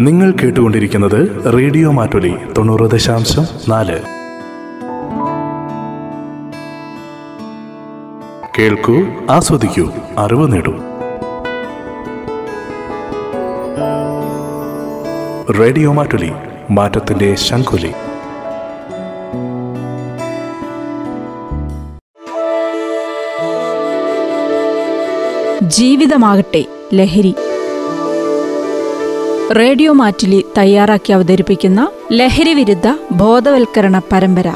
നിങ്ങൾ കേട്ടുകൊണ്ടിരിക്കുന്നത് റേഡിയോ മാറ്റൊലി തൊണ്ണൂറ് ദശാംശം നാല്. കേൾക്കൂ ആസ്വദിക്കൂ അറിവ് നേടൂ. റേഡിയോ മാറ്റൊലി മാറ്റത്തിന്റെ ശംഖുലി. ജീവിതമാകട്ടെ ലഹരി. റേഡിയോ മാറ്റിലി തയ്യാറാക്കി അവതരിപ്പിക്കുന്ന ലഹരി വിരുദ്ധ ബോധവൽക്കരണ പരമ്പര.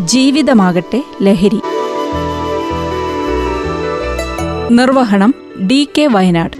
ജീവിതമാകട്ടെ ലഹരി. നിർവഹണം ഡി കെ വയനാട്.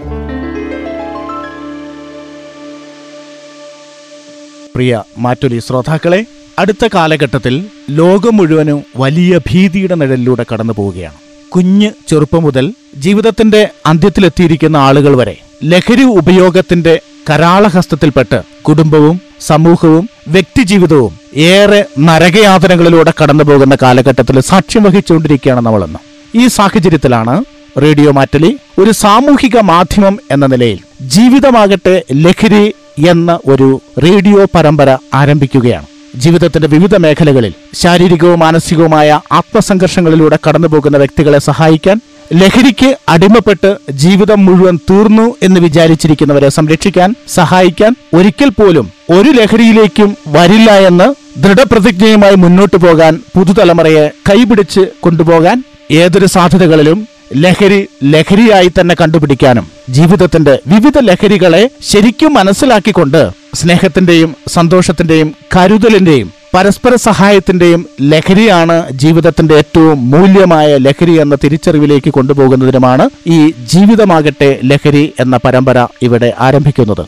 പ്രിയ മാറ്റൊലി ശ്രോതാക്കളെ അടുത്ത കാലഘട്ടത്തിൽ ലോകം മുഴുവനും വലിയ ഭീതിയുടെ നിഴലിലൂടെ കടന്നു പോവുകയാണ് കുഞ്ഞ് ചെറുപ്പം മുതൽ ജീവിതത്തിന്റെ അന്ത്യത്തിലെത്തിയിരിക്കുന്ന ആളുകൾ വരെ ലഹരി ഉപയോഗത്തിന്റെ കരാളഹസ്തത്തിൽപ്പെട്ട് കുടുംബവും സമൂഹവും വ്യക്തിജീവിതവും ഏറെ നരകയാതനകളിലൂടെ കടന്നു പോകുന്ന കാലഘട്ടത്തിൽ സാക്ഷ്യം വഹിച്ചുകൊണ്ടിരിക്കുകയാണ് നമ്മളെന്ന്. ഈ സാഹചര്യത്തിലാണ് റേഡിയോ മാറ്റലി ഒരു സാമൂഹിക മാധ്യമം എന്ന നിലയിൽ ജീവിതമാകട്ടെ ലഹരി എന്ന ഒരു റേഡിയോ പരമ്പര ആരംഭിക്കുകയാണ്. ജീവിതത്തിന്റെ വിവിധ മേഖലകളിൽ ശാരീരികവും മാനസികവുമായ ആത്മസംഘർഷങ്ങളിലൂടെ കടന്നുപോകുന്ന വ്യക്തികളെ സഹായിക്കാൻ ലഹരിക്ക് അടിമപ്പെട്ട് ജീവിതം മുഴുവൻ തീർന്നു എന്ന് വിചാരിച്ചിരിക്കുന്നവരെ സംരക്ഷിക്കാൻ സഹായിക്കാൻ ഒരിക്കൽ പോലും ഒരു ലഹരിയിലേക്കും വരില്ല എന്ന് ദൃഢപ്രതിജ്ഞയുമായി മുന്നോട്ടു പോകാൻ പുതുതലമുറയെ കൈപിടിച്ച് കൊണ്ടുപോകാൻ ഏതൊരു സാധ്യതകളിലും ലഹരി ലഹരിയായി തന്നെ കണ്ടുപിടിക്കാനും ജീവിതത്തിന്റെ വിവിധ ലഹരികളെ ശരിക്കും മനസ്സിലാക്കിക്കൊണ്ട് സ്നേഹത്തിന്റെയും സന്തോഷത്തിന്റെയും കരുതലിന്റെയും പരസ്പര സഹായത്തിന്റെയും ലഹരിയാണ് ജീവിതത്തിന്റെ ഏറ്റവും മൂല്യമായ ലഹരി എന്ന തിരിച്ചറിവിലേക്ക് കൊണ്ടുപോകുന്നതിനുമാണ് ഈ ജീവിതമാകട്ടെ ലഹരി എന്ന പരമ്പര ഇവിടെ ആരംഭിക്കുന്നത്.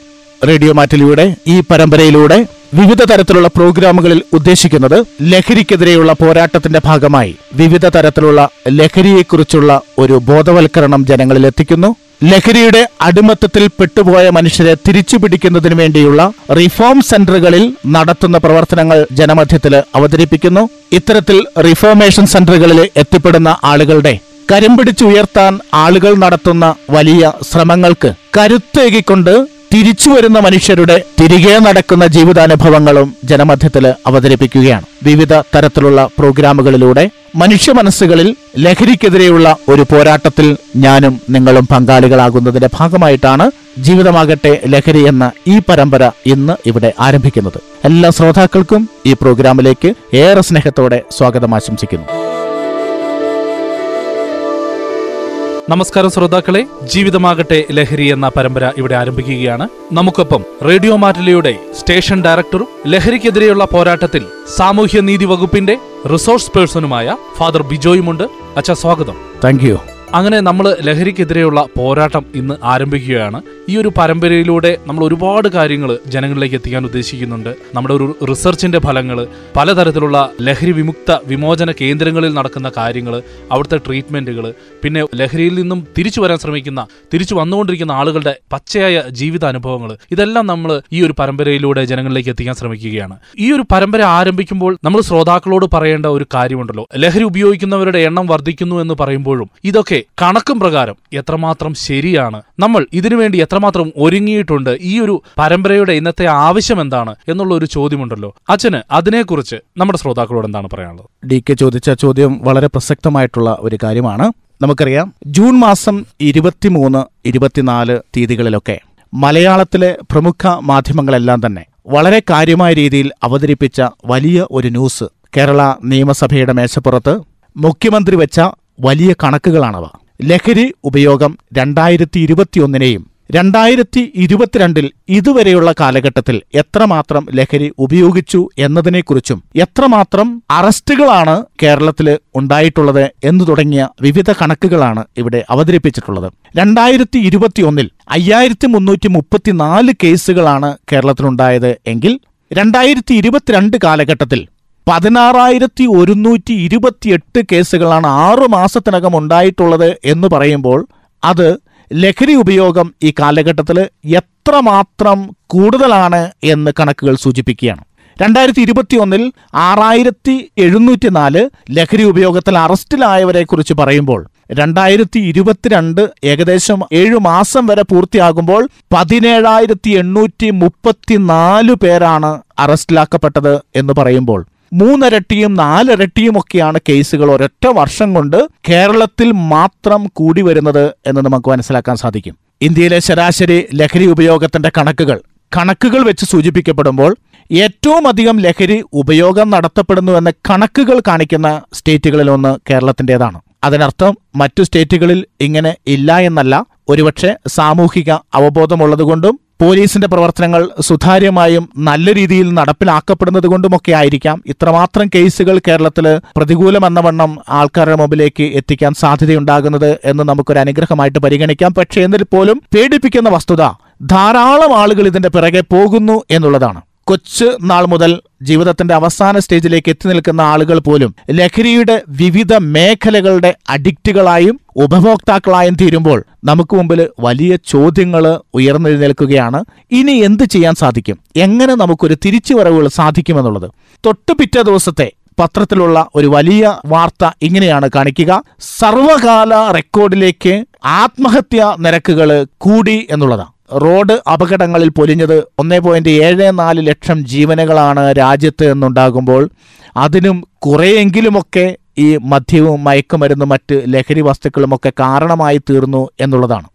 റേഡിയോ മാറ്റിലൂടെ ഈ പരമ്പരയിലൂടെ വിവിധ തരത്തിലുള്ള പ്രോഗ്രാമുകളിൽ ഉദ്ദേശിക്കുന്നത് ലഹരിക്കെതിരെയുള്ള പോരാട്ടത്തിന്റെ ഭാഗമായി വിവിധ തരത്തിലുള്ള ലഹരിയെക്കുറിച്ചുള്ള ഒരു ബോധവൽക്കരണം ജനങ്ങളിൽ എത്തിക്കുന്നു. ലഹരിയുടെ അടിമത്തത്തിൽ പെട്ടുപോയ മനുഷ്യരെ തിരിച്ചു പിടിക്കുന്നതിന് വേണ്ടിയുള്ള റിഫോം സെന്ററുകളിൽ നടത്തുന്ന പ്രവർത്തനങ്ങൾ ജനമധ്യത്തിൽ അവതരിപ്പിക്കുന്നു. ഇത്തരത്തിൽ റിഫോർമേഷൻ സെന്ററുകളിൽ എത്തിപ്പെടുന്ന ആളുകളുടെ കരിമ്പിടിച്ചുയർത്താൻ ആളുകൾ നടത്തുന്ന വലിയ ശ്രമങ്ങൾക്ക് കരുത്തേകിക്കൊണ്ട് തിരിച്ചു വരുന്ന മനുഷ്യരുടെ തിരികെ നടക്കുന്ന ജീവിതാനുഭവങ്ങളും ജനമധ്യത്തിൽ അവതരിപ്പിക്കുകയാണ്. വിവിധ തരത്തിലുള്ള പ്രോഗ്രാമുകളിലൂടെ മനുഷ്യ മനസ്സുകളിൽ ലഹരിക്കെതിരെയുള്ള ഒരു പോരാട്ടത്തിൽ ഞാനും നിങ്ങളും പങ്കാളികളാകുന്നതിന്റെ ഭാഗമായിട്ടാണ് ജീവിതമാകട്ടെ ലഹരി എന്ന ഈ പരമ്പര ഇന്ന് ഇവിടെ ആരംഭിക്കുന്നത്. എല്ലാ ശ്രോതാക്കൾക്കും ഈ പ്രോഗ്രാമിലേക്ക് ഏറെ സ്നേഹത്തോടെ സ്വാഗതം ആശംസിക്കുന്നു. നമസ്കാരം ശ്രോതാക്കളെ. ജീവിതമാകട്ടെ ലഹരി എന്ന പരമ്പര ഇവിടെ ആരംഭിക്കുകയാണ്. നമുക്കൊപ്പം റേഡിയോ മാറ്റലിയുടെ സ്റ്റേഷൻ ഡയറക്ടറും ലഹരിക്കെതിരെയുള്ള പോരാട്ടത്തിൽ സാമൂഹ്യ നീതി വകുപ്പിന്റെ റിസോഴ്സ് പേഴ്സണുമായ ഫാദർ ബിജോയുമുണ്ട്. അച്ഛ സ്വാഗതം. താങ്ക് അങ്ങനെ നമ്മൾ ലഹരിക്കെതിരെയുള്ള പോരാട്ടം ഇന്ന് ആരംഭിക്കുകയാണ്. ഈ ഒരു പരമ്പരയിലൂടെ നമ്മൾ ഒരുപാട് കാര്യങ്ങൾ ജനങ്ങളിലേക്ക് എത്തിക്കാൻ ഉദ്ദേശിക്കുന്നുണ്ട്. നമ്മുടെ ഒരു റിസർച്ചിന്റെ ഫലങ്ങൾ പലതരത്തിലുള്ള ലഹരി വിമുക്ത വിമോചന കേന്ദ്രങ്ങളിൽ നടക്കുന്ന കാര്യങ്ങൾ അവിടുത്തെ ട്രീറ്റ്മെന്റുകൾ പിന്നെ ലഹരിയിൽ നിന്നും തിരിച്ചു വരാൻ ശ്രമിക്കുന്ന തിരിച്ചു വന്നുകൊണ്ടിരിക്കുന്ന ആളുകളുടെ പച്ചയായ ജീവിതാനുഭവങ്ങൾ ഇതെല്ലാം നമ്മൾ ഈ ഒരു പരമ്പരയിലൂടെ ജനങ്ങളിലേക്ക് എത്തിക്കാൻ ശ്രമിക്കുകയാണ്. ഈ ഒരു പരമ്പര ആരംഭിക്കുമ്പോൾ നമ്മൾ ശ്രോതാക്കളോട് പറയേണ്ട ഒരു കാര്യമുണ്ടല്ലോ. ലഹരി ഉപയോഗിക്കുന്നവരുടെ എണ്ണം വർദ്ധിക്കുന്നു എന്ന് പറയുമ്പോഴും ഇതൊക്കെ കണക്കും പ്രകാരം എത്രമാത്രം ശരിയാണ്. നമ്മൾ ഇതിനുവേണ്ടി എത്രമാത്രം ഒരുങ്ങിയിട്ടുണ്ട്. ഈ ഒരു പരമ്പരയുടെ ഇന്നത്തെ ആവശ്യം എന്താണ് എന്നുള്ള ഒരു ചോദ്യമുണ്ടല്ലോ. അച്ഛന് അതിനെക്കുറിച്ച് നമ്മുടെ ശ്രോതാക്കളോട് എന്താണ് പറയാനുള്ളത്? ഡി കെ ചോദിച്ച ചോദ്യം വളരെ പ്രസക്തമായിട്ടുള്ള ഒരു കാര്യമാണ്. നമുക്കറിയാം ജൂൺ മാസം ഇരുപത്തിമൂന്ന് ഇരുപത്തിനാല് തീയതികളിലൊക്കെ മലയാളത്തിലെ പ്രമുഖ മാധ്യമങ്ങളെല്ലാം തന്നെ വളരെ കാര്യമായ രീതിയിൽ അവതരിപ്പിച്ച വലിയ ഒരു ന്യൂസ് കേരള നിയമസഭയുടെ മേശപ്പുറത്ത് മുഖ്യമന്ത്രി വെച്ച വലിയ കണക്കുകളാണവ. ലഹരി ഉപയോഗം രണ്ടായിരത്തി ഇരുപത്തിയൊന്നിനെയും രണ്ടായിരത്തി ഇരുപത്തിരണ്ടിൽ ഇതുവരെയുള്ള കാലഘട്ടത്തിൽ എത്രമാത്രം ലഹരി ഉപയോഗിച്ചു എന്നതിനെക്കുറിച്ചും എത്രമാത്രം അറസ്റ്റുകളാണ് കേരളത്തിൽ ഉണ്ടായിട്ടുള്ളത് എന്നു തുടങ്ങിയ വിവിധ കണക്കുകളാണ് ഇവിടെ അവതരിപ്പിച്ചിട്ടുള്ളത്. രണ്ടായിരത്തി ഇരുപത്തിയൊന്നിൽ അയ്യായിരത്തി മുന്നൂറ്റി മുപ്പത്തിനാല് കേസുകളാണ് കേരളത്തിലുണ്ടായത് എങ്കിൽ രണ്ടായിരത്തി ഇരുപത്തിരണ്ട് കാലഘട്ടത്തിൽ പതിനാറായിരത്തി ഒരുന്നൂറ്റി ഇരുപത്തിയെട്ട് കേസുകളാണ് ആറു മാസത്തിനകം ഉണ്ടായിട്ടുള്ളത് എന്ന് പറയുമ്പോൾ അത് ലഹരി ഉപയോഗം ഈ കാലഘട്ടത്തിൽ എത്രമാത്രം കൂടുതലാണ് എന്ന് കണക്കുകൾ സൂചിപ്പിക്കുകയാണ്. രണ്ടായിരത്തി ഇരുപത്തിയൊന്നിൽ ആറായിരത്തി എഴുന്നൂറ്റി നാല് ലഹരി ഉപയോഗത്തിൽ അറസ്റ്റിലായവരെ കുറിച്ച് പറയുമ്പോൾ രണ്ടായിരത്തി ഇരുപത്തിരണ്ട് ഏകദേശം ഏഴു മാസം വരെ പൂർത്തിയാകുമ്പോൾ പതിനേഴായിരത്തി എണ്ണൂറ്റി മുപ്പത്തിനാല് പേരാണ് അറസ്റ്റിലാക്കപ്പെട്ടത് എന്ന് പറയുമ്പോൾ മൂന്നിരട്ടിയും നാലിരട്ടിയും ഒക്കെയാണ് കേസുകൾ ഒരൊറ്റ വർഷം കൊണ്ട് കേരളത്തിൽ മാത്രം കൂടി വരുന്നത് എന്ന് നമുക്ക് മനസ്സിലാക്കാൻ സാധിക്കും. ഇന്ത്യയിലെ ശരാശരി ലഹരി ഉപയോഗത്തിന്റെ കണക്കുകൾ കണക്കുകൾ വെച്ച് സൂചിപ്പിക്കപ്പെടുമ്പോൾ ഏറ്റവും അധികം ലഹരി ഉപയോഗം നടത്തപ്പെടുന്നുവെന്ന കണക്കുകൾ കാണിക്കുന്ന സ്റ്റേറ്റുകളിൽ ഒന്ന് കേരളത്തിന്റെതാണ്. അതിനർത്ഥം മറ്റു സ്റ്റേറ്റുകളിൽ ഇങ്ങനെ ഇല്ല എന്നല്ല. ഒരുപക്ഷെ സാമൂഹിക അവബോധമുള്ളതുകൊണ്ടും പോലീസിന്റെ പ്രവർത്തനങ്ങൾ സുതാര്യമായും നല്ല രീതിയിൽ നടപ്പിലാക്കപ്പെടുന്നത് കൊണ്ടുമൊക്കെ ആയിരിക്കാം. ഇത്രമാത്രം കേസുകൾ കേരളത്തിൽ പ്രതികൂലമെന്ന വണ്ണം ആൾക്കാരുടെ മുമ്പിലേക്ക് എത്തിക്കാൻ സാധ്യതയുണ്ടാകുന്നത് എന്ന് നമുക്കൊരു അനുഗ്രഹമായിട്ട് പരിഗണിക്കാം. പക്ഷേ എന്നിൽ പോലും പേടിപ്പിക്കുന്ന വസ്തുത ധാരാളം ആളുകൾ ഇതിന്റെ പിറകെ പോകുന്നു എന്നുള്ളതാണ്. കൊച്ചു നാൾ മുതൽ ജീവിതത്തിന്റെ അവസാന സ്റ്റേജിലേക്ക് എത്തി നിൽക്കുന്ന ആളുകൾ പോലും ലഹരിയുടെ വിവിധ മേഖലകളുടെ അഡിക്റ്റുകളായും ഉപഭോക്താക്കളായും തീരുമ്പോൾ നമുക്ക് മുമ്പിൽ വലിയ ചോദ്യങ്ങൾ ഉയർന്നെഴുന്നേൽക്കുകയാണ്. ഇനി എന്ത് ചെയ്യാൻ സാധിക്കും? എങ്ങനെ നമുക്കൊരു തിരിച്ചുവരവുകൾ സാധിക്കുമെന്നുള്ളത്? തൊട്ടു പിറ്റേ ദിവസത്തെ പത്രത്തിലുള്ള ഒരു വലിയ വാർത്ത ഇങ്ങനെയാണ് കാണിക്കുക. സർവകാല റെക്കോർഡിലേക്ക് ആത്മഹത്യാ നിരക്കുകൾ കൂടി എന്നുള്ളതാണ്. റോഡ് അപകടങ്ങളിൽ പൊലിഞ്ഞത് ഒന്നേ പോയിന്റ് ഏഴ് നാല് ലക്ഷം ജീവനുകളാണ് രാജ്യത്ത് എന്നുണ്ടാകുമ്പോൾ അതിനും കുറേയെങ്കിലുമൊക്കെ ഈ മദ്യവും മയക്കുമരുന്നും മറ്റ് ലഹരി വസ്തുക്കളുമൊക്കെ കാരണമായി തീർന്നു എന്നുള്ളതാണ്.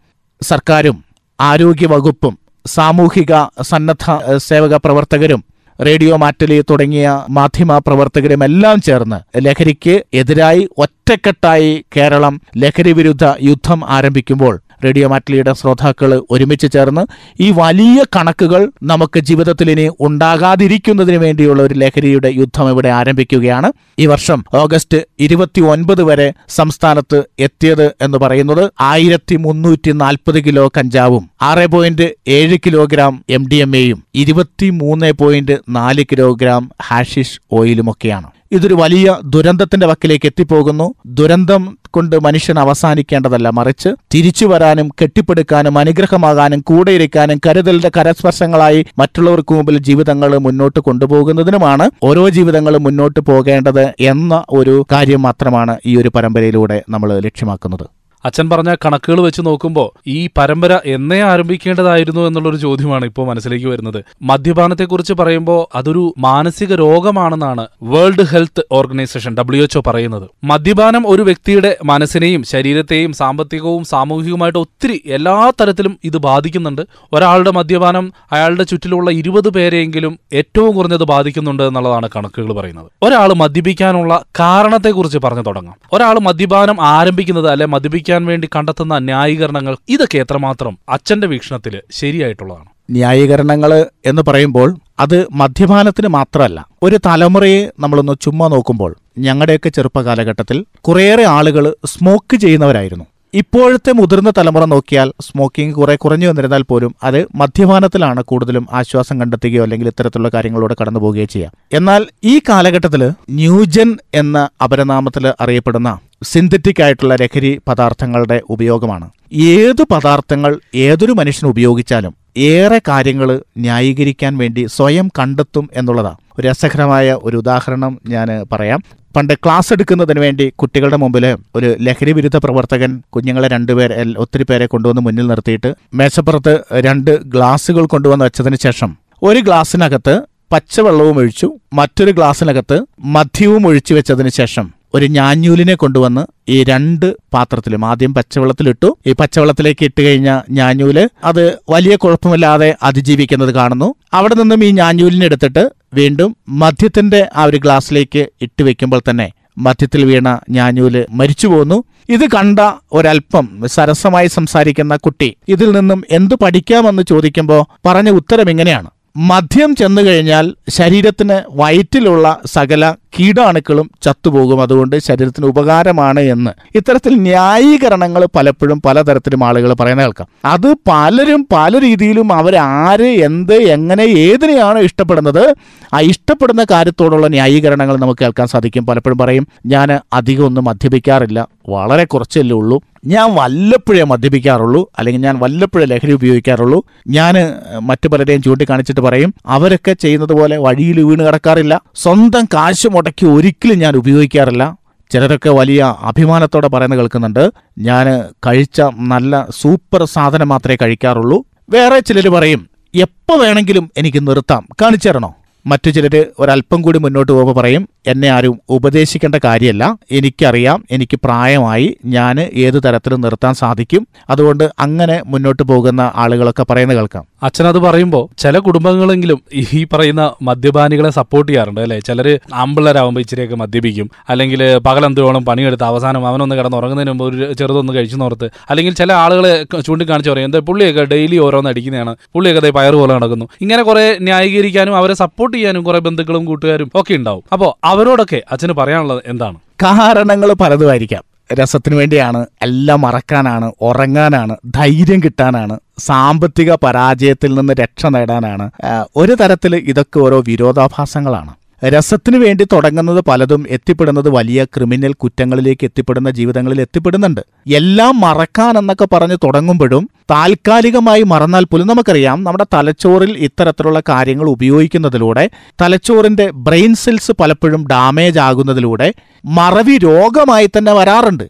സർക്കാരും ആരോഗ്യവകുപ്പും സാമൂഹിക സന്നദ്ധ സേവക പ്രവർത്തകരും റേഡിയോ മാറ്റലി തുടങ്ങിയ മാധ്യമ പ്രവർത്തകരും എല്ലാം ചേർന്ന് ലഹരിക്ക് എതിരായി ഒറ്റക്കെട്ടായി കേരളം ലഹരി വിരുദ്ധ യുദ്ധം ആരംഭിക്കുമ്പോൾ റേഡിയോ മാറ്റിലിയുടെ ശ്രോതാക്കൾ ഒരുമിച്ച് ചേർന്ന് ഈ വലിയ കണക്കുകൾ നമുക്ക് ജീവിതത്തിൽ ഇനി ഉണ്ടാകാതിരിക്കുന്നതിന് വേണ്ടിയുള്ള ഒരു ലഹരിയുടെ യുദ്ധം ഇവിടെ ആരംഭിക്കുകയാണ്. ഈ വർഷം ഓഗസ്റ്റ് ഇരുപത്തി ഒൻപത് വരെ സംസ്ഥാനത്ത് എത്തിയത് എന്ന് പറയുന്നത് ആയിരത്തി മുന്നൂറ്റി നാൽപ്പത് കിലോ കഞ്ചാവും ആറ് പോയിന്റ് ഏഴ് കിലോഗ്രാം എം ഡി എം എയും ഇരുപത്തി മൂന്ന് പോയിന്റ് നാല് കിലോഗ്രാം ഹാഷിഷ് ഓയിലുമൊക്കെയാണ് ഇതൊരു വലിയ ദുരന്തത്തിന്റെ വക്കിലേക്ക് എത്തിപ്പോകുന്നു. ദുരന്തം കൊണ്ട് മനുഷ്യൻ അവസാനിക്കേണ്ടതല്ല മറിച്ച് തിരിച്ചു വരാനും കെട്ടിപ്പടുക്കാനും അനുഗ്രഹമാകാനും കൂടെയിരിക്കാനും കരുതലിന്റെ കരസ്പർശങ്ങളായി മറ്റുള്ളവർക്ക് മുമ്പിൽ ജീവിതങ്ങൾ മുന്നോട്ട് കൊണ്ടുപോകുന്നതിനുമാണ് ഓരോ ജീവിതങ്ങളും മുന്നോട്ട് പോകേണ്ടത് എന്ന ഒരു കാര്യം മാത്രമാണ് ഈ ഒരു പരമ്പരയിലൂടെ നമ്മൾ ലക്ഷ്യമാക്കുന്നത്. അച്ഛൻ പറഞ്ഞ കണക്കുകൾ വെച്ച് നോക്കുമ്പോൾ ഈ പരമ്പര എന്നേ ആരംഭിക്കേണ്ടതായിരുന്നു എന്നുള്ളൊരു ചോദ്യമാണ് ഇപ്പോൾ മനസ്സിലേക്ക് വരുന്നത്. മദ്യപാനത്തെക്കുറിച്ച് പറയുമ്പോൾ അതൊരു മാനസിക രോഗമാണെന്നാണ് world health organisation W H O പറയുന്നത്. മദ്യപാനം ഒരു വ്യക്തിയുടെ മനസ്സിനെയും ശരീരത്തെയും സാമ്പത്തികവും സാമൂഹികവുമായിട്ട് ഒത്തിരി എല്ലാ തരത്തിലും ഇത് ബാധിക്കുന്നുണ്ട്. ഒരാളുടെ മദ്യപാനം അയാളുടെ ചുറ്റിലുള്ള ഇരുപത് പേരെയെങ്കിലും ഏറ്റവും കുറഞ്ഞത് ബാധിക്കുന്നുണ്ട് എന്നുള്ളതാണ് കണക്കുകൾ പറയുന്നത്. ഒരാൾ മദ്യപിക്കാനുള്ള കാരണത്തെക്കുറിച്ച് പറഞ്ഞു തുടങ്ങാം. ഒരാൾ മദ്യപാനം ആരംഭിക്കുന്നത് അല്ലെ മദ്യപിക്കാൻ വേണ്ടി കണ്ടെത്തുന്ന ന്യായീകരണങ്ങൾ ഇതൊക്കെ എത്രമാത്രം അച്ഛന്റെ വീക്ഷണത്തിൽ ശരിയായിട്ടുള്ളതാണ്. ന്യായീകരണങ്ങൾ എന്ന് പറയുമ്പോൾ അത് മദ്യപാനത്തിന് മാത്രമല്ല ഒരു തലമുറയെ നമ്മളൊന്ന് ചുമ്മാ നോക്കുമ്പോൾ ഞങ്ങളുടെയൊക്കെ ചെറുപ്പകാലഘട്ടത്തിൽ കുറേയേറെ ആളുകൾ സ്മോക്ക് ചെയ്യുന്നവരായിരുന്നു. ഇപ്പോഴത്തെ മുതിർന്ന തലമുറ നോക്കിയാൽ സ്മോക്കിംഗ് കുറെ കുറഞ്ഞു വന്നിരുന്നാൽ പോലും അത് മദ്യപാനത്തിലാണ് കൂടുതലും ആശ്വാസം കണ്ടെത്തുകയോ അല്ലെങ്കിൽ ഇത്തരത്തിലുള്ള കാര്യങ്ങളിലൂടെ കടന്നു പോവുകയോ ചെയ്യാം എന്നാൽ ഈ കാലഘട്ടത്തിൽ ന്യൂജൻ എന്ന അപരനാമത്തിൽ അറിയപ്പെടുന്ന സിന്തറ്റിക് ആയിട്ടുള്ള ലഹരി പദാർത്ഥങ്ങളുടെ ഉപയോഗമാണ്. ഏത് പദാർത്ഥങ്ങൾ ഏതൊരു മനുഷ്യൻ ഉപയോഗിച്ചാലും ഏറെ കാര്യങ്ങൾ ന്യായീകരിക്കാൻ വേണ്ടി സ്വയം കണ്ടെത്തും എന്നുള്ളതാണ് ഒരു രസകരമായ ഒരു ഉദാഹരണം ഞാൻ പറയാം. പണ്ട് ക്ലാസ് എടുക്കുന്നതിന് വേണ്ടി കുട്ടികളുടെ മുമ്പിൽ ഒരു ലഹരി വിരുദ്ധ പ്രവർത്തകൻ കുഞ്ഞുങ്ങളെ രണ്ടുപേർ എൽ- ഒത്തിരി പേരെ കൊണ്ടുവന്ന് മുന്നിൽ നിർത്തിയിട്ട് മേശപ്പുറത്ത് രണ്ട് ഗ്ലാസ്സുകൾ കൊണ്ടുവന്ന് വെച്ചതിന് ശേഷം ഒരു ഗ്ലാസ്സിനകത്ത് പച്ചവെള്ളവും ഒഴിച്ചു മറ്റൊരു ഗ്ലാസ്സിനകത്ത് മദ്യവും ഒഴിച്ചു വെച്ചതിന് ശേഷം ഒരു ഞാഞ്ഞൂലിനെ കൊണ്ടുവന്ന് ഈ രണ്ട് പാത്രത്തിലും ആദ്യം പച്ചവെള്ളത്തിലിട്ടു. ഈ പച്ചവെള്ളത്തിലേക്ക് ഇട്ട് കഴിഞ്ഞ ഞാഞ്ഞൂൽ അത് വലിയ കുഴപ്പമില്ലാതെ അതിജീവിക്കുന്നത് കാണുന്നു. അവിടെ നിന്നും ഈ ഞാഞ്ഞൂലിനെ എടുത്തിട്ട് വീണ്ടും മദ്യത്തിന്റെ ആ ഒരു ഗ്ലാസ്സിലേക്ക് ഇട്ട് വെക്കുമ്പോൾ തന്നെ മധ്യത്തിൽ വീണ ഞാഞ്ഞൂൽ മരിച്ചു പോകുന്നു ഇത് കണ്ട ഒരൽപ്പം സരസമായി സംസാരിക്കുന്ന കുട്ടി ഇതിൽ നിന്നും എന്തു പഠിക്കാമെന്ന് ചോദിക്കുമ്പോൾ പറഞ്ഞ ഉത്തരം ഇങ്ങനെയാണ്. മദ്യം ചെന്നു കഴിഞ്ഞാൽ ശരീരത്തിന് വയറ്റിലുള്ള സകല കീടാണുക്കളും ചത്തുപോകും. അതുകൊണ്ട് ശരീരത്തിന് ഉപകാരമാണ് എന്ന്. ഇത്തരത്തിൽ ന്യായീകരണങ്ങൾ പലപ്പോഴും പലതരത്തിലും ആളുകൾ പറയുന്ന കേൾക്കാം. അത് പലരും പല രീതിയിലും അവരാര് എന്ത് എങ്ങനെ ഏതിനെയാണ് ഇഷ്ടപ്പെടുന്നത് ആ ഇഷ്ടപ്പെടുന്ന കാര്യത്തോടുള്ള ന്യായീകരണങ്ങൾ നമുക്ക് കേൾക്കാൻ സാധിക്കും. പലപ്പോഴും പറയും ഞാൻ അധികം മദ്യപിക്കാറില്ല. വളരെ കുറച്ചല്ലേ ഉള്ളൂ. ഞാൻ വല്ലപ്പോഴേ മദ്യപിക്കാറുള്ളൂ. അല്ലെങ്കിൽ ഞാൻ വല്ലപ്പോഴേ ലഹരി ഉപയോഗിക്കാറുള്ളൂ. ഞാൻ മറ്റു പലരെയും ചൂണ്ടിക്കാണിച്ചിട്ട് പറയും അവരൊക്കെ ചെയ്യുന്നത് പോലെ വഴിയിൽ വീണ് കിടക്കാറില്ല. സ്വന്തം കാശ് മുടക്കി ഒരിക്കലും ഞാൻ ഉപയോഗിക്കാറില്ല. ചിലരൊക്കെ വലിയ അഭിമാനത്തോടെ പറയുന്നത് കേൾക്കുന്നുണ്ട്. ഞാൻ കഴിച്ച നല്ല സൂപ്പർ സാധനം മാത്രമേ കഴിക്കാറുള്ളൂ. വേറെ ചിലർ പറയും എപ്പോൾ വേണമെങ്കിലും എനിക്ക് നിർത്താം. കാണിച്ചു തരണോ? മറ്റു ചിലർ ഒരല്പം കൂടി മുന്നോട്ട് പോകുമ്പോൾ പറയും എന്നെ ആരും ഉപദേശിക്കേണ്ട കാര്യമല്ല എനിക്കറിയാം എനിക്ക് പ്രായമായി ഞാൻ ഏത് തരത്തിലും നിർത്താൻ സാധിക്കും. അതുകൊണ്ട് അങ്ങനെ മുന്നോട്ട് പോകുന്ന ആളുകളൊക്കെ പറയുന്നത് കേൾക്കാം. അച്ഛനത് പറയുമ്പോൾ ചില കുടുംബങ്ങളെങ്കിലും ഈ പറയുന്ന മദ്യപാനികളെ സപ്പോർട്ട് ചെയ്യാറുണ്ട് അല്ലെ? ചിലർ ആമ്പിള്ളേരാകുമ്പോൾ ഇച്ചിരിയൊക്കെ മദ്യപിക്കും. അല്ലെങ്കിൽ പകലന്തോളം പണിയെടുത്ത് അവസാനം അവനൊന്ന് കിടന്ന് ഉറങ്ങുന്നതിന് മുമ്പ് ഒരു ചെറുതൊന്ന് കഴിച്ചു നോർത്ത്. അല്ലെങ്കിൽ ചില ആളുകളെ ചൂണ്ടിക്കാണിച്ച് പറയും എന്താ പുള്ളിയൊക്കെ ഡെയിലി ഓരോന്ന് അടിക്കുന്നതാണ്. പുള്ളിയൊക്കെ ദേ പയറ് പോലെ നടക്കുന്നു. ഇങ്ങനെ കുറെ ന്യായീകരിക്കാനും അവരെ സപ്പോർട്ട് ചെയ്യാനും കുറെ ബന്ധുക്കളും കൂട്ടുകാരും ഒക്കെ ഉണ്ടാവും. അപ്പോൾ അവരോടൊക്കെ അച്ഛന് പറയാനുള്ളത് എന്താണ്? കാരണങ്ങൾ പലതുമായിരിക്കാം. രസത്തിന് വേണ്ടിയാണ് എല്ലാം മറക്കാനാണ് ഉറങ്ങാനാണ് ധൈര്യം കിട്ടാനാണ് സാമ്പത്തിക പരാജയത്തിൽ നിന്ന് രക്ഷ നേടാനാണ് ഒരു തരത്തിൽ ഇതൊക്കെ ഓരോ വിരോധാഭാസങ്ങളാണ്. രസത്തിന് വേണ്ടി തുടങ്ങുന്നത് പലതും എത്തിപ്പെടുന്നത് വലിയ ക്രിമിനൽ കുറ്റങ്ങളിലേക്ക് എത്തിപ്പെടുന്ന ജീവിതങ്ങളിൽ എത്തിപ്പെടുന്നുണ്ട്. എല്ലാം മറക്കാൻ എന്നൊക്കെ പറഞ്ഞ് തുടങ്ങുമ്പോഴും താൽക്കാലികമായി മറന്നാൽ പോലും നമുക്കറിയാം നമ്മുടെ തലച്ചോറിൽ ഇത്തരത്തിലുള്ള കാര്യങ്ങൾ ഉപയോഗിക്കുന്നതിലൂടെ തലച്ചോറിന്റെ ബ്രെയിൻ സെൽസ് പലപ്പോഴും ഡാമേജ് ആകുന്നതിലൂടെ മറവി രോഗമായി തന്നെ വരാറുണ്ട്.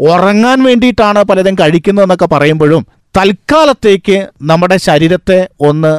ഉറങ്ങാൻ വേണ്ടിയിട്ടാണ് പലതും കഴിക്കുന്നതെന്നൊക്കെ പറയുമ്പോഴും തൽക്കാലത്തേക്ക് നമ്മുടെ ശരീരത്തെ ഒന്ന്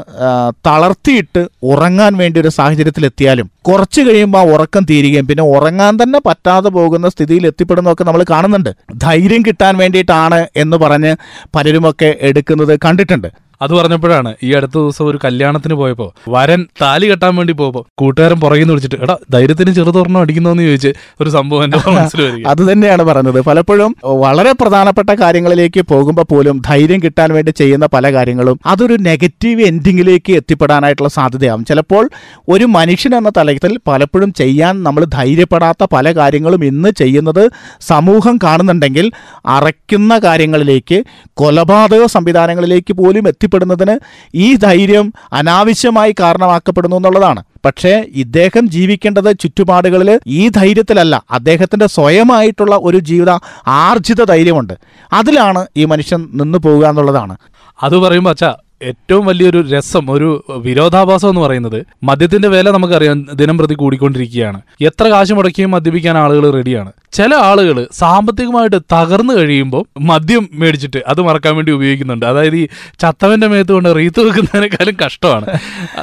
തളർത്തിയിട്ട് ഉറങ്ങാൻ വേണ്ടി ഒരു സാഹചര്യത്തിലെത്തിയാലും കുറച്ച് കഴിയുമ്പോൾ ആ ഉറക്കം തീരുകയും പിന്നെ ഉറങ്ങാൻ തന്നെ പറ്റാതെ പോകുന്ന സ്ഥിതിയിൽ എത്തിപ്പെടുന്നതൊക്കെ നമ്മൾ കാണുന്നുണ്ട്. ധൈര്യം കിട്ടാൻ വേണ്ടിയിട്ടാണ് എന്ന് പറഞ്ഞ് പലരുമൊക്കെ എടുക്കുന്നത് കണ്ടിട്ടുണ്ട്. അത് പറഞ്ഞപ്പോഴാണ് ഈ അടുത്ത ദിവസം ഒരു കല്യാണത്തിന് പോയപ്പോൾ വരൻ താലി കെട്ടാൻ വേണ്ടി പോയപ്പോ കൂട്ടുകാരൻ പുറകിൽ നിന്ന് വിളിച്ചിട്ട് എടാ ധൈര്യത്തിന് ചെറുതൊരെണ്ണം അടിക്കുന്നോന്ന് ചോദിച്ച് ഒരു സംഭവം എന്റെ മനസ്സിൽ അത് തന്നെയാണ് പറഞ്ഞത്. പലപ്പോഴും വളരെ പ്രധാനപ്പെട്ട കാര്യങ്ങളിലേക്ക് പോകുമ്പോൾ പോലും ധൈര്യം കിട്ടാൻ വേണ്ടി ചെയ്യുന്ന പല കാര്യങ്ങളും അതൊരു നെഗറ്റീവ് എൻഡിങ്ങിലേക്ക് എത്തിപ്പെടാനായിട്ടുള്ള സാധ്യതയാകും ചിലപ്പോൾ ഒരു മനുഷ്യൻ എന്ന തലത്തിൽ പലപ്പോഴും ചെയ്യാൻ നമ്മൾ ധൈര്യപ്പെടാത്ത പല കാര്യങ്ങളും ഇന്ന് ചെയ്യുന്നത് സമൂഹം കാണുന്നുണ്ടെങ്കിൽ അറയ്ക്കുന്ന കാര്യങ്ങളിലേക്ക് കൊലപാതക സംവിധാനങ്ങളിലേക്ക് പോലും എത്തിപ്പെടുന്നതിന് ഈ ധൈര്യം അനാവശ്യമായി കാരണമാക്കപ്പെടുന്നു എന്നുള്ളതാണ്. പക്ഷേ ഇദ്ദേഹം ജീവിക്കേണ്ടത് ചുറ്റുപാടുകളിൽ ഈ ധൈര്യത്തിലല്ല. അദ്ദേഹത്തിന്റെ സ്വയമായിട്ടുള്ള ഒരു ജീവിത ആർജിത ധൈര്യമുണ്ട്. അതിലാണ് ഈ മനുഷ്യൻ നിന്നു പോകുക എന്നുള്ളതാണ്. അത് പറയുമ്പോ അച്ഛാ ഏറ്റവും വലിയൊരു രസം ഒരു വിരോധാഭാസം എന്ന് പറയുന്നത് മദ്യത്തിന്റെ വില നമുക്കറിയാം ദിനം പ്രതി കൂടിക്കൊണ്ടിരിക്കുകയാണ്. എത്ര കാശ് മുടക്കിയും മദ്യപിക്കാൻ ആളുകൾ റെഡിയാണ്. ചില ആളുകൾ സാമ്പത്തികമായിട്ട് തകർന്നു കഴിയുമ്പോൾ മദ്യം മേടിച്ചിട്ട് അത് മറക്കാൻ വേണ്ടി ഉപയോഗിക്കുന്നുണ്ട്. അതായത് ഈ ചത്തവന്റെ മേത്ത് കൊണ്ട് റീത്ത് വെക്കുന്നതിനേക്കാളും കഷ്ടമാണ്.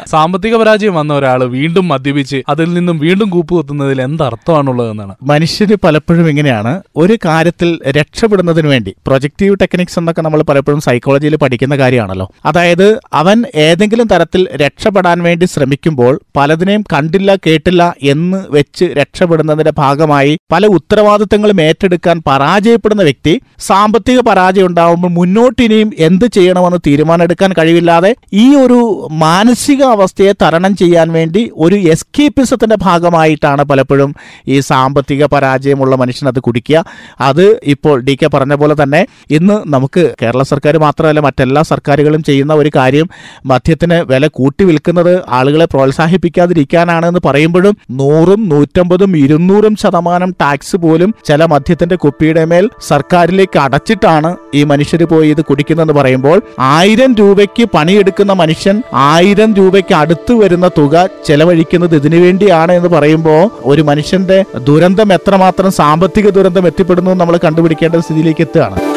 സാമ്പത്തിക പരാജയം വന്ന ഒരാൾ വീണ്ടും മദ്യപിച്ച് അതിൽ നിന്നും വീണ്ടും കൂപ്പ് കുത്തുന്നതിൽ എന്തർത്ഥമാണുള്ളതെന്നാണ് മനുഷ്യര് പലപ്പോഴും ഇങ്ങനെയാണ്. ഒരു കാര്യത്തിൽ രക്ഷപ്പെടുന്നതിന് വേണ്ടി പ്രൊജക്റ്റീവ് ടെക്നിക്സ് എന്നൊക്കെ നമ്മൾ പലപ്പോഴും സൈക്കോളജിയിൽ പഠിക്കുന്ന കാര്യമാണല്ലോ. അതായത് അവൻ ഏതെങ്കിലും തരത്തിൽ രക്ഷപ്പെടാൻ വേണ്ടി ശ്രമിക്കുമ്പോൾ പലതിനെയും കണ്ടില്ല കേട്ടില്ല എന്ന് വെച്ച് രക്ഷപ്പെടുന്നതിന്റെ ഭാഗമായി പല ഉത്തരവാദിത്തങ്ങളും ഏറ്റെടുക്കാൻ പരാജയപ്പെടുന്ന വ്യക്തി സാമ്പത്തിക പരാജയം ഉണ്ടാവുമ്പോൾ മുന്നോട്ടിനിയും എന്ത് ചെയ്യണമെന്ന് തീരുമാനമെടുക്കാൻ കഴിവില്ലാതെ ഈ ഒരു മാനസിക അവസ്ഥയെ തരണം ചെയ്യാൻ വേണ്ടി ഒരു എസ്കേപ്പിസത്തിന്റെ ഭാഗമായിട്ടാണ് പലപ്പോഴും ഈ സാമ്പത്തിക പരാജയമുള്ള മനുഷ്യൻ അത് കുടിക്കുക. അത് ഇപ്പോൾ ഡി കെ പറഞ്ഞ പോലെ തന്നെ ഇന്ന് നമുക്ക് കേരള സർക്കാർ മാത്രമല്ല മറ്റെല്ലാ സർക്കാരുകളും ചെയ്യുന്ന ഒരു കാര്യം മദ്യത്തിന് വില കൂട്ടി വിൽക്കുന്നത് ആളുകളെ പ്രോത്സാഹിപ്പിക്കാതിരിക്കാനാണെന്ന് പറയുമ്പോഴും നൂറും നൂറ്റമ്പതും ഇരുന്നൂറും ശതമാനം ടാക്സ് പോലും ചില മദ്യത്തിന്റെ കുപ്പിയുടെ മേൽ സർക്കാരിലേക്ക് അടച്ചിട്ടാണ് ഈ മനുഷ്യർ പോയി ഇത് കുടിക്കുന്നതെന്ന് പറയുമ്പോൾ ആയിരം രൂപയ്ക്ക് പണിയെടുക്കുന്ന മനുഷ്യൻ ആയിരം രൂപയ്ക്ക് അടുത്ത് വരുന്ന തുക ചെലവഴിക്കുന്നത് ഇതിനു വേണ്ടിയാണ് എന്ന് പറയുമ്പോൾ ഒരു മനുഷ്യന്റെ ദുരന്തം എത്രമാത്രം സാമ്പത്തിക ദുരന്തം എത്തിപ്പെടുന്നു നമ്മൾ കണ്ടുപിടിക്കേണ്ട സ്ഥിതിയിലേക്ക് എത്തുകയാണ്.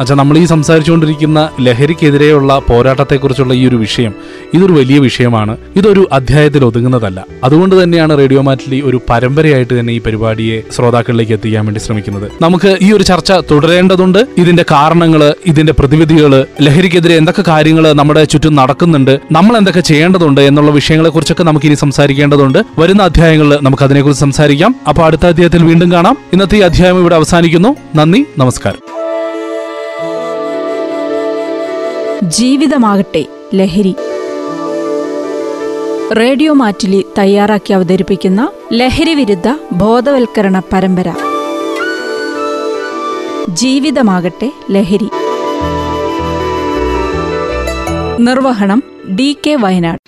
അച്ഛാ നമ്മൾ ഈ സംസാരിച്ചുകൊണ്ടിരിക്കുന്ന ലഹരിക്കെതിരെയുള്ള പോരാട്ടത്തെക്കുറിച്ചുള്ള ഈ ഒരു വിഷയം ഇതൊരു വലിയ വിഷയമാണ്. ഇതൊരു അധ്യായത്തിൽ ഒതുങ്ങുന്നതല്ല. അതുകൊണ്ട് തന്നെയാണ് റേഡിയോ മാറ്റിലി ഒരു പരമ്പരയായിട്ട് തന്നെ ഈ പരിപാടിയെ ശ്രോതാക്കളിലേക്ക് എത്തിക്കാൻ വേണ്ടി ശ്രമിക്കുന്നത്. നമുക്ക് ഈ ഒരു ചർച്ച തുടരേണ്ടതുണ്ട്. ഇതിന്റെ കാരണങ്ങൾ ഇതിന്റെ പ്രതിവിധികൾ ലഹരിക്കെതിരെ എന്തൊക്കെ കാര്യങ്ങൾ നമ്മുടെ ചുറ്റും നടക്കുന്നുണ്ട് നമ്മൾ എന്തൊക്കെ ചെയ്യേണ്ടതുണ്ട് എന്നുള്ള വിഷയങ്ങളെ കുറിച്ചൊക്കെ നമുക്ക് ഇനി സംസാരിക്കേണ്ടതുണ്ട്. വരുന്ന അധ്യായങ്ങളിൽ നമുക്ക് അതിനെക്കുറിച്ച് സംസാരിക്കാം. അപ്പോൾ അടുത്ത അധ്യായത്തിൽ വീണ്ടും കാണാം. ഇന്നത്തെ ഈ അധ്യായം ഇവിടെ അവസാനിക്കുന്നു. നന്ദി നമസ്കാരം. ജീവിതമാകട്ടെ ലഹരി. റേഡിയോ മാറ്റിലി തയ്യാറാക്കി അവതരിപ്പിക്കുന്ന ലഹരി വിരുദ്ധ ബോധവൽക്കരണ പരമ്പര. ജീവിതമാകട്ടെ ലഹരി. നിർവഹണം ഡി കെ വയനാട്.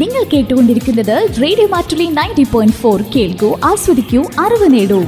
നിങ്ങൾ കേട്ടുകൊണ്ടിരിക്കുന്നത് radio Mattoli ninety point four. കേൾക്കൂ ആസ്വദിക്കൂ അറിവ് നേടൂ.